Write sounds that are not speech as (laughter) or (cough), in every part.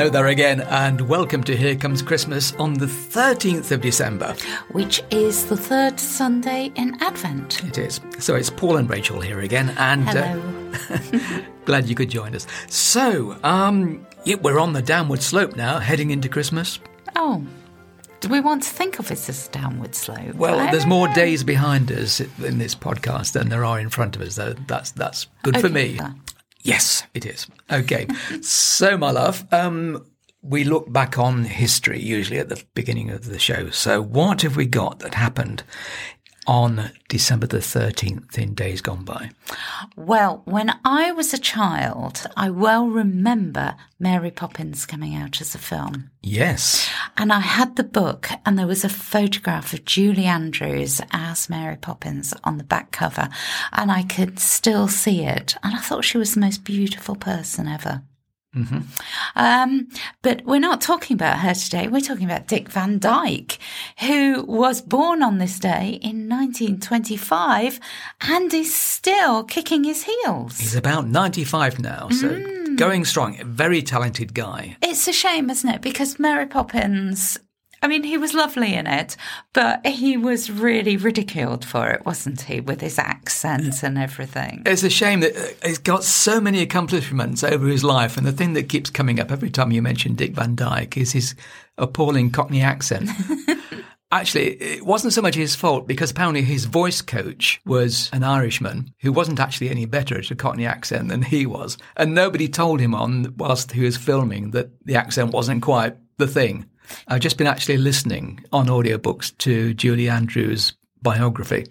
Hello there again, and welcome to Here Comes Christmas on the 13th of December. Which is the third Sunday in Advent. It is. So it's Paul and Rachel here again, and uh, Hello. (laughs) glad you could join us. So, um, yeah, we're on the downward slope now, heading into Christmas. oh, do we want to think of it as a downward slope? Well, I there's more know. days behind us in this podcast than there are in front of us, though. That's that's good for Okay, me. Yes, it is. Okay. so, my love, um, we look back on history usually at the beginning of the show. So, what have we got that happened on December the 13th in days gone by? Well, when I was a child, I well remember Mary Poppins coming out as a film. Yes. And I had the book, and there was a photograph of Julie Andrews as Mary Poppins on the back cover, and I could still see it. And I thought she was the most beautiful person ever. Um, but we're not talking about her today. We're talking about Dick Van Dyke, who was born on this day in 1925 and is still kicking his heels. He's about 95 now, so Mm. going strong. Very talented guy. It's a shame, isn't it? Because Mary Poppins, I mean, he was lovely in it, but he was really ridiculed for it, wasn't he? With his accent and everything. It's a shame that uh, he's got so many accomplishments over his life, and the thing that keeps coming up every time you mention Dick Van Dyke is his appalling Cockney accent. (laughs) Actually, it wasn't so much his fault because apparently his voice coach was an Irishman who wasn't actually any better at a Cockney accent than he was. And nobody told him on whilst he was filming that the accent wasn't quite the thing. I've just been actually listening on audiobooks to Julie Andrews' biography.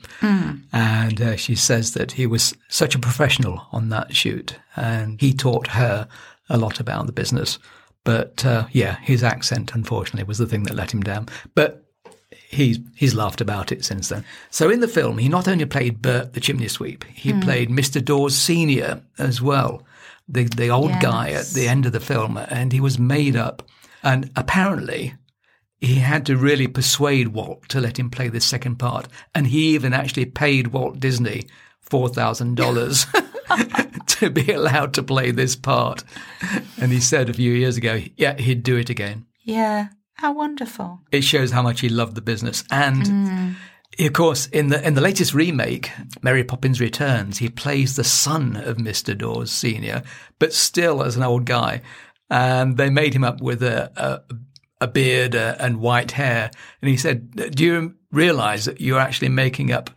And uh, she says that he was such a professional on that shoot and he taught her a lot about the business. But uh, yeah, his accent, unfortunately, was the thing that let him down. But he's he's laughed about it since then. So in the film, he not only played Bert the chimney sweep, he played Mr. Dawes Senior as well, the the old guy at the end of the film, and he was made up. And apparently, he had to really persuade Walt to let him play this second part, and he even actually paid Walt Disney four thousand dollars. (laughs) (laughs) to be allowed to play this part. And he said a few years ago, yeah, he'd do it again Yeah. How wonderful. it shows how much he loved the business. And mm. of course, in the in the latest remake, Mary Poppins Returns, he plays the son of Mister Dawes Senior, but still as an old guy. And they made him up with a a, a beard uh, and white hair. And he said, "Do you realise that you're actually making up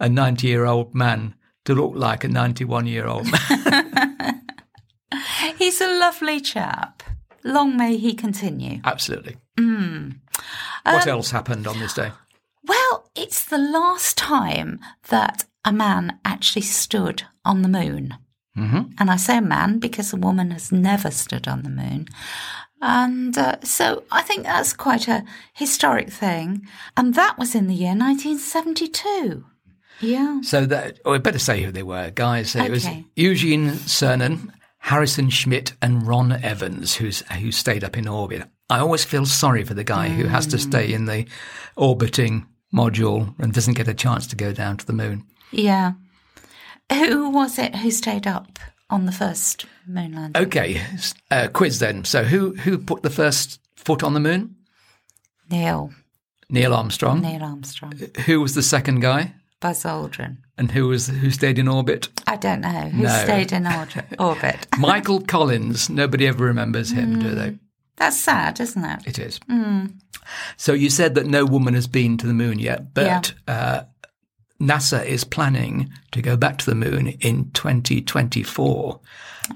a ninety year old man?" To look like a 91 year old man. (laughs) He's a lovely chap. Long may he continue. Absolutely. Um, What else happened on this day? Well, it's the last time that a man actually stood on the moon. Mm-hmm. And I say a man because a woman has never stood on the moon. And uh, so I think that's quite a historic thing. And that was in the year 1972. Yeah. So that, or I better say who they were, guys. It was Eugene Cernan, Harrison Schmitt, and Ron Evans, who's who stayed up in orbit. I always feel sorry for the guy who has to stay in the orbiting module and doesn't get a chance to go down to the moon. Yeah. Who was it who stayed up on the first moon landing? Okay, uh, quiz then. So who who put the first foot on the moon? Neil. Neil Armstrong. Neil Armstrong. Who was the second guy? Buzz Aldrin. And who was who stayed in orbit? I don't know. Who No. stayed in orbit? orbit? (laughs) Michael Collins. Nobody ever remembers him, do they? That's sad, isn't it? It is. So you said that no woman has been to the moon yet, but uh, NASA is planning to go back to the moon in 2024,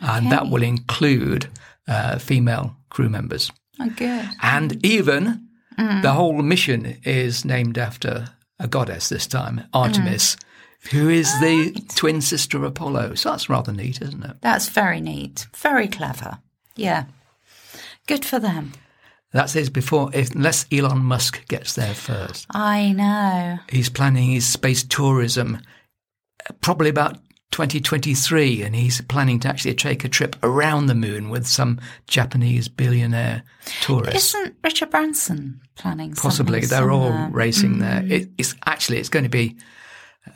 and that will include uh, female crew members. Oh, good. And even the whole mission is named after a goddess this time, Artemis, who is the twin sister of Apollo. So that's rather neat, isn't it? That's very neat. Very clever. Yeah. Good for them. That says before, if, unless Elon Musk gets there first. I know. He's planning his space tourism uh, probably about 2023, and he's planning to actually take a trip around the moon with some Japanese billionaire tourists. Isn't Richard Branson planning Possibly, they're all similar? racing there. It, it's actually it's going to be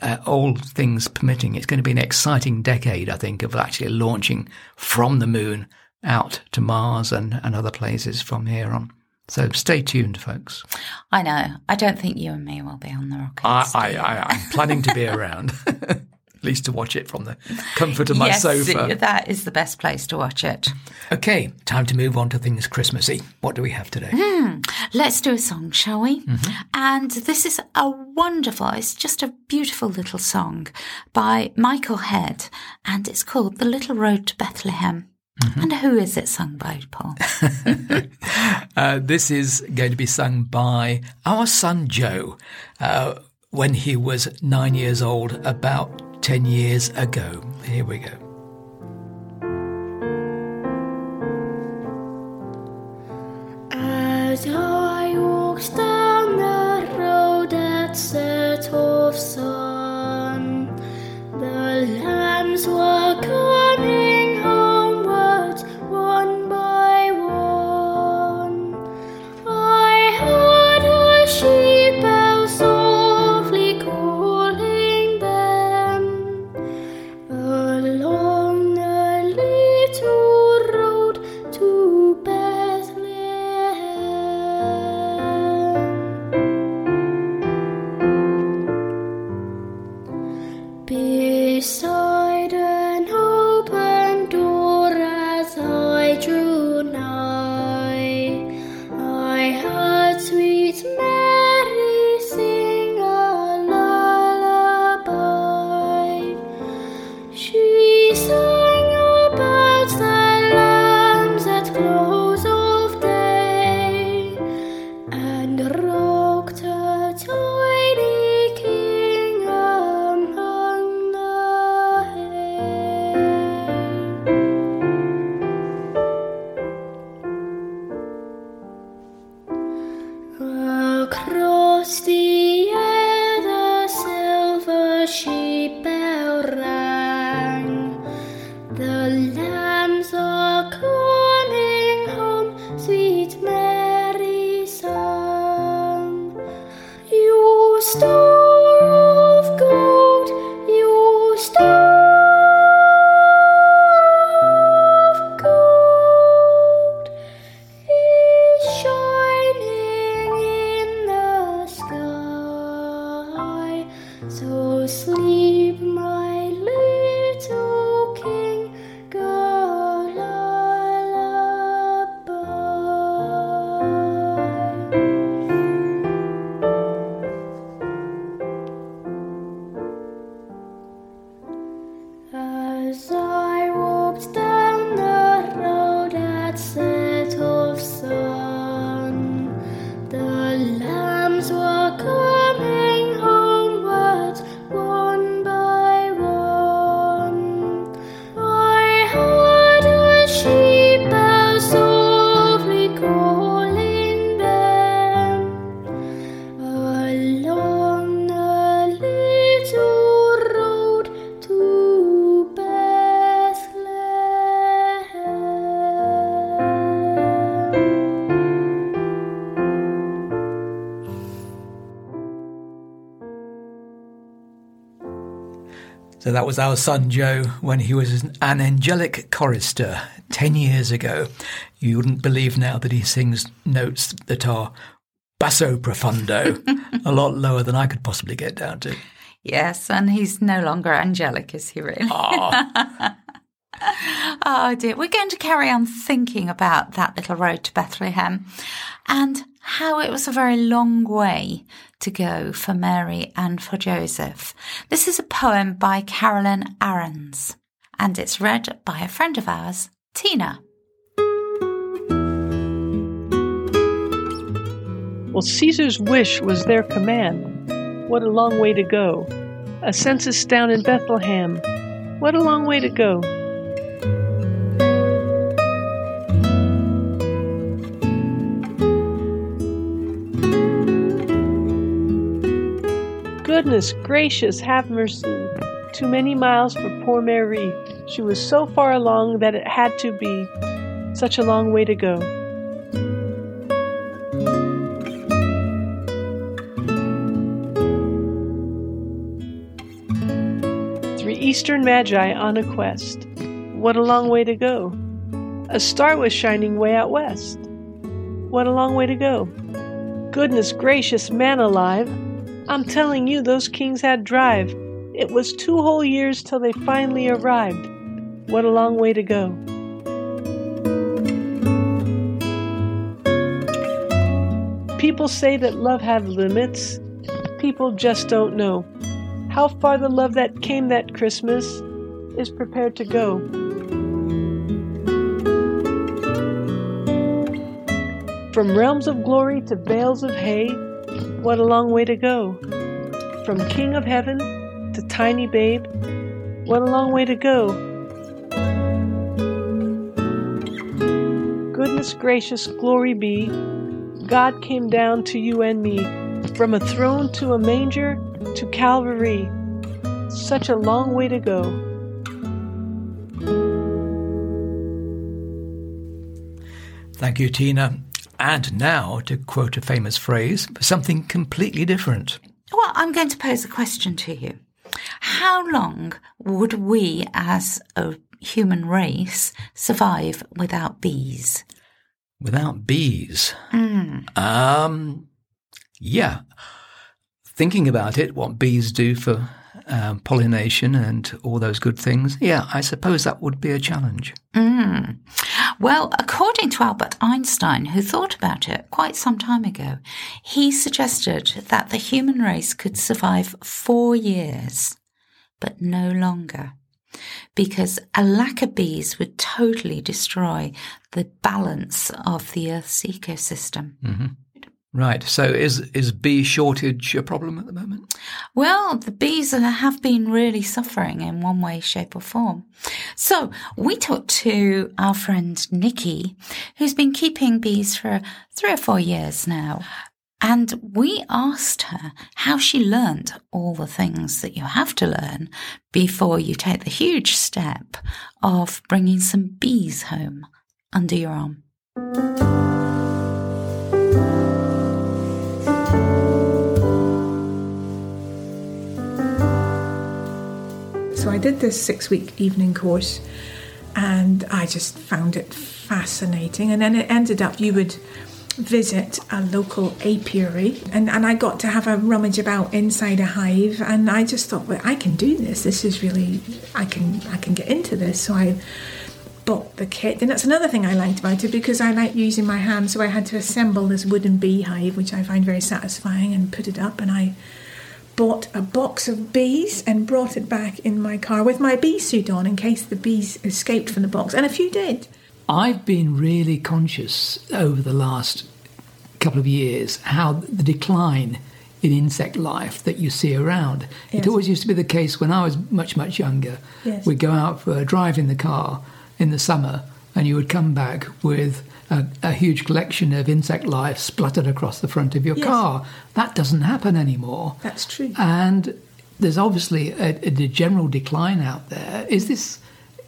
uh, all things permitting. It's going to be an exciting decade, I think, of actually launching from the moon out to Mars and, and other places from here on. So stay tuned, folks. I know. I don't think you and me will be on the rocket. I, I, I, I'm planning to be (laughs) around, (laughs) at least to watch it from the comfort of my yes, sofa. that is the best place to watch it. Okay, time to move on to things Christmassy. What do we have today? Hmm, let's do a song, shall we? Mm-hmm. And this is a wonderful, it's just a beautiful little song by Michael Head, and it's called The Little Road to Bethlehem. And who is it sung by, Paul? (laughs) Uh, this is going to be sung by our son Joe uh, when he was nine years old, about 10 years ago. Here we go. As I walked down the road at set of sun, the lambs were coming lambs So that was our son Joe when he was an angelic chorister 10 years ago. You wouldn't believe now that he sings notes that are basso profundo, (laughs) a lot lower than I could possibly get down to. Yes, and he's no longer angelic, is he really? Ah, (laughs) Oh dear, we're going to carry on thinking about that little road to Bethlehem and how it was a very long way to go for Mary and for Joseph. This is a poem by Carolyn Aarons and it's read by a friend of ours, Tina. Well, Caesar's wish was their command. What a long way to go. A census down in Bethlehem. What a long way to go. Goodness gracious, have mercy. Too many miles for poor Mary. She was so far along that it had to be such a long way to go. Three Eastern Magi on a quest. What a long way to go. A star was shining way out west. What a long way to go. Goodness gracious, man alive. I'm telling you, those kings had drive. It was two whole years till they finally arrived. What a long way to go. People say that love have limits. People just don't know how far the love that came that Christmas is prepared to go. From realms of glory to bales of hay, what a long way to go. From King of Heaven to tiny babe, what a long way to go. Goodness gracious, glory be, God came down to you and me, from a throne to a manger to Calvary. Such a long way to go. Thank you, Tina. And now, to quote a famous phrase, something completely different. Well, I'm going to pose a question to you. How long would we as a human race survive without bees? Without bees? Um, yeah. Thinking about it, what bees do for um, pollination and all those good things, yeah, I suppose that would be a challenge. Mm. Well, according to Albert Einstein, who thought about it quite some time ago, he suggested that the human race could survive four years, but no longer, because a lack of bees would totally destroy the balance of the Earth's ecosystem. Mm-hmm. Right. So is is bee shortage a problem at the moment? Well, the bees have been really suffering in one way, shape, or form. So we talked to our friend Nikki, who's been keeping bees for three or four years now. And we asked her how she learnt all the things that you have to learn before you take the huge step of bringing some bees home under your arm. So I did this six week evening course and I just found it fascinating. And then it ended up you would visit a local apiary and, and I got to have a rummage about inside a hive and I just thought, well, I can do this. This is really I can I can get into this. So I bought the kit and that's another thing I liked about it because I like using my hands so I had to assemble this wooden beehive which I find very satisfying and put it up and I bought a box of bees and brought it back in my car with my bee suit on in case the bees escaped from the box. And a few did. I've been really conscious over the last couple of years how the decline in insect life that you see around. Yes. It always used to be the case when I was much, much younger. Yes. We'd go out for a drive in the car in the summer and you would come back with a, a huge collection of insect life splattered across the front of your Yes. car. That doesn't happen anymore. That's true. And there's obviously a, a general decline out there. Is this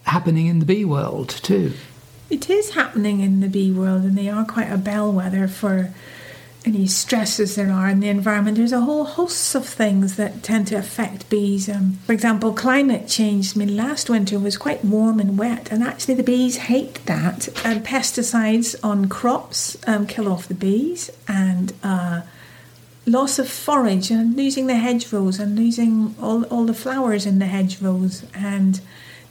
happening in the bee world too? It is happening in the bee world, and they are quite a bellwether for any stresses there are in the environment. There's a whole host of things that tend to affect bees. Um, for example, climate change. I mean, last winter was quite warm and wet, and actually the bees hate that. And pesticides on crops um, kill off the bees, and uh, loss of forage and losing the hedgerows and losing all, all the flowers in the hedgerows and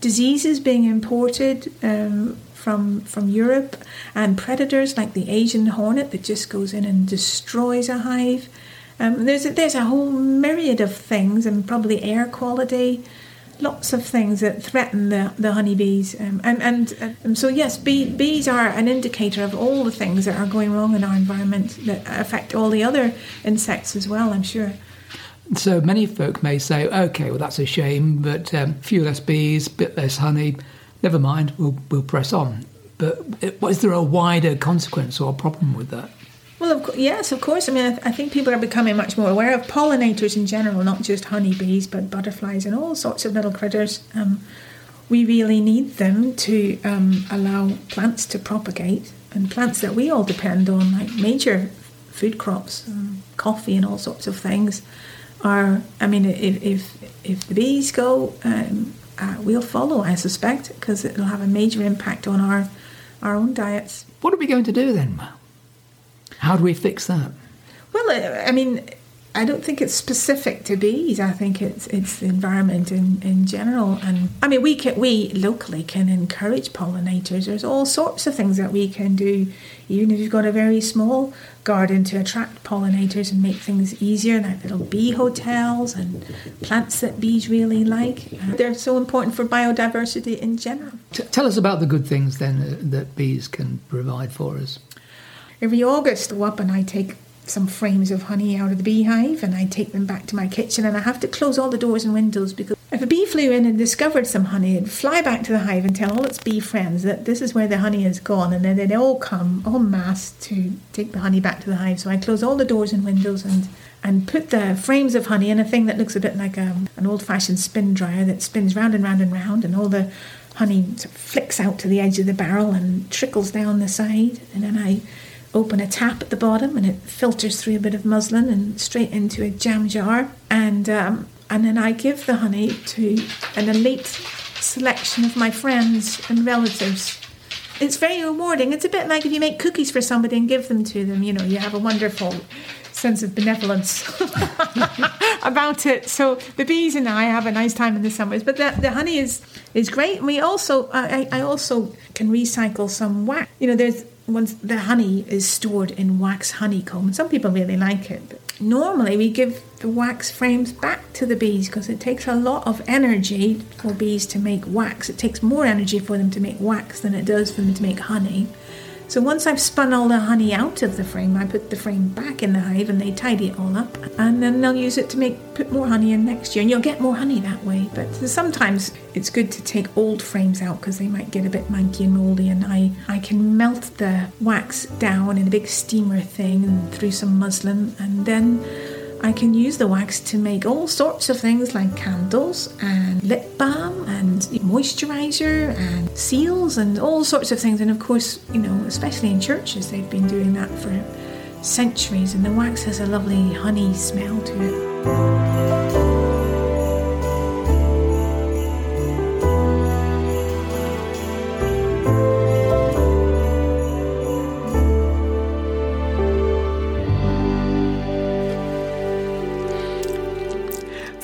diseases being imported um, from from Europe and predators like the Asian hornet that just goes in and destroys a hive. Um, there's a, there's a whole myriad of things and probably air quality, lots of things that threaten the, the honeybees. Um, and and um, so yes, bee, bees are an indicator of all the things that are going wrong in our environment that affect all the other insects as well. I'm sure. So many folk may say, okay, well, that's a shame, but um, few less bees, bit less honey, never mind, we'll, we'll press on. But is there a wider consequence or problem with that? Well, of course, yes, of course. I mean, I, th- I think people are becoming much more aware of pollinators in general, not just honeybees, but butterflies and all sorts of little critters. Um, we really need them to um, allow plants to propagate, and plants that we all depend on, like major food crops, um, coffee, and all sorts of things, are. I mean, if if, if the bees go, um, uh, we'll follow. I suspect because it'll have a major impact on our our own diets. What are we going to do then? How do we fix that? Well, I I mean, I don't think it's specific to bees. I think it's it's the environment in, in general. And I mean, we can we locally can encourage pollinators. There's all sorts of things that we can do, even if you've got a very small garden to attract pollinators and make things easier, like little bee hotels and plants that bees really like. Uh, they're so important for biodiversity in general. T- tell us about the good things then that bees can provide for us. Every August, up and I take some frames of honey out of the beehive and I take them back to my kitchen and I have to close all the doors and windows because if a bee flew in and discovered some honey, it'd fly back to the hive and tell all its bee friends that this is where the honey has gone and then they'd all come en masse to take the honey back to the hive. So I close all the doors and windows and and put the frames of honey in a thing that looks a bit like a, an old fashioned spin dryer that spins round and round and round and all the honey sort of flicks out to the edge of the barrel and trickles down the side and then I open a tap at the bottom and it filters through a bit of muslin and straight into a jam jar and um, and then I give the honey to an elite selection of my friends and relatives. It's very rewarding. It's a bit like if you make cookies for somebody and give them to them, you know, you have a wonderful sense of benevolence (laughs) about it. So the bees and I have a nice time in the summers, but the, the honey is is great. And we also, I, I also can recycle some wax. You know, there's once the honey is stored in wax honeycomb. Some people really like it. Normally, we give the wax frames back to the bees because it takes a lot of energy for bees to make wax. It takes more energy for them to make wax than it does for them to make honey. So once I've spun all the honey out of the frame, I put the frame back in the hive and they tidy it all up, and then they'll use it to make put more honey in next year, and you'll get more honey that way. But sometimes it's good to take old frames out because they might get a bit manky and moldy, and I I can melt the wax down in a big steamer thing and through some muslin, and then. I can use the wax to make all sorts of things like candles and lip balm and moisturizer and seals and all sorts of things. And of course, you know, especially in churches, they've been doing that for centuries. And the wax has a lovely honey smell to it.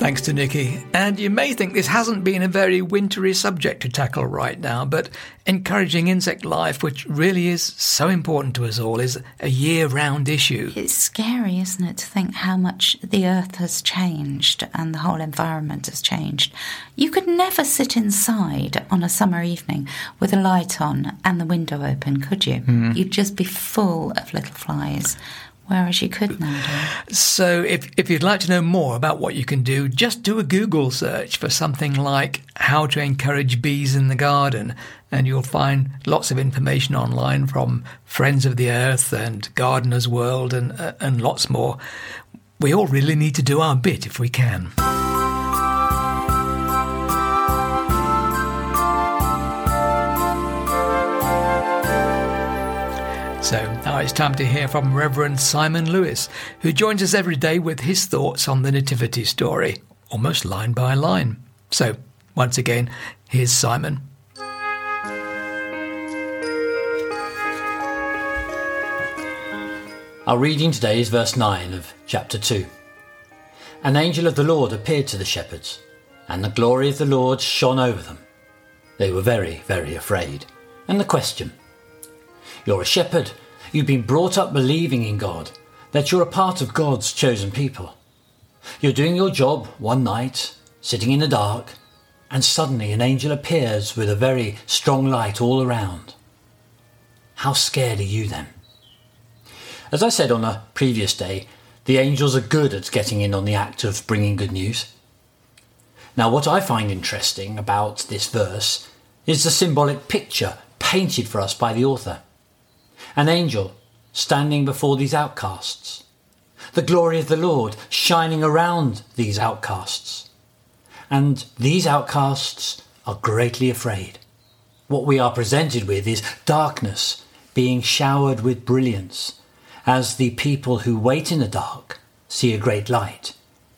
Thanks to Nikki. And you may think this hasn't been a very wintry subject to tackle right now, but encouraging insect life, which really is so important to us all, is a year round issue. It's scary, isn't it, to think how much the earth has changed and the whole environment has changed. You could never sit inside on a summer evening with a light on and the window open, could you? Hmm. You'd just be full of little flies. Whereas you could nowadays. So, if, if you'd like to know more about what you can do, just do a Google search for something like how to encourage bees in the garden, and you'll find lots of information online from Friends of the Earth and Gardener's World and, uh, and lots more. We all really need to do our bit if we can. It's time to hear from Reverend Simon Lewis, who joins us every day with his thoughts on the Nativity story, almost line by line. So, once again, here's Simon. Our reading today is verse 9 of chapter 2. An angel of the Lord appeared to the shepherds, and the glory of the Lord shone over them. They were very, very afraid. And the question You're a shepherd, you've been brought up believing in God, that you're a part of God's chosen people. You're doing your job one night, sitting in the dark, and suddenly an angel appears with a very strong light all around. How scared are you then? As I said on a previous day, the angels are good at getting in on the act of bringing good news. Now, what I find interesting about this verse is the symbolic picture painted for us by the author. An angel standing before these outcasts, the glory of the Lord shining around these outcasts. And these outcasts are greatly afraid. What we are presented with is darkness being showered with brilliance as the people who wait in the dark see a great light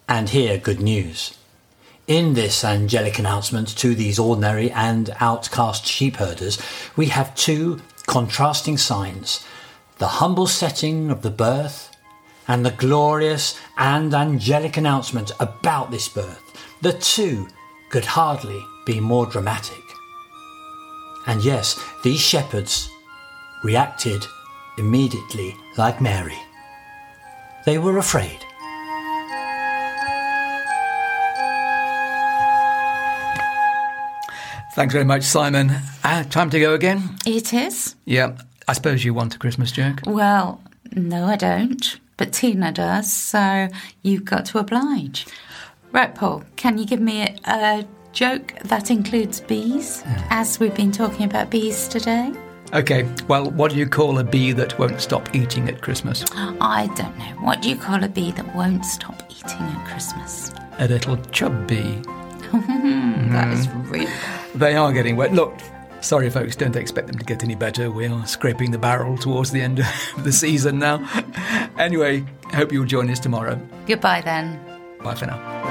and hear good news. In this angelic announcement to these ordinary and outcast sheep herders, we have two contrasting signs the humble setting of the birth and the glorious and angelic announcement about this birth. The two could hardly be more dramatic. And yes, these shepherds reacted immediately like Mary. They were afraid. Thanks very much, Simon. Uh, time to go again? It is? Yeah. I suppose you want a Christmas joke? Well, no, I don't. But Tina does, so you've got to oblige. Right, Paul, can you give me a, a joke that includes bees? As we've been talking about bees today? Okay, well, what do you call a bee that won't stop eating at Christmas? I don't know. What do you call a bee that won't stop eating at Christmas? A little chub bee. (laughs) That is really. They are getting wet. Look, sorry, folks, don't expect them to get any better. We are scraping the barrel towards the end of the season now. Anyway, hope you'll join us tomorrow. Goodbye then. Bye for now.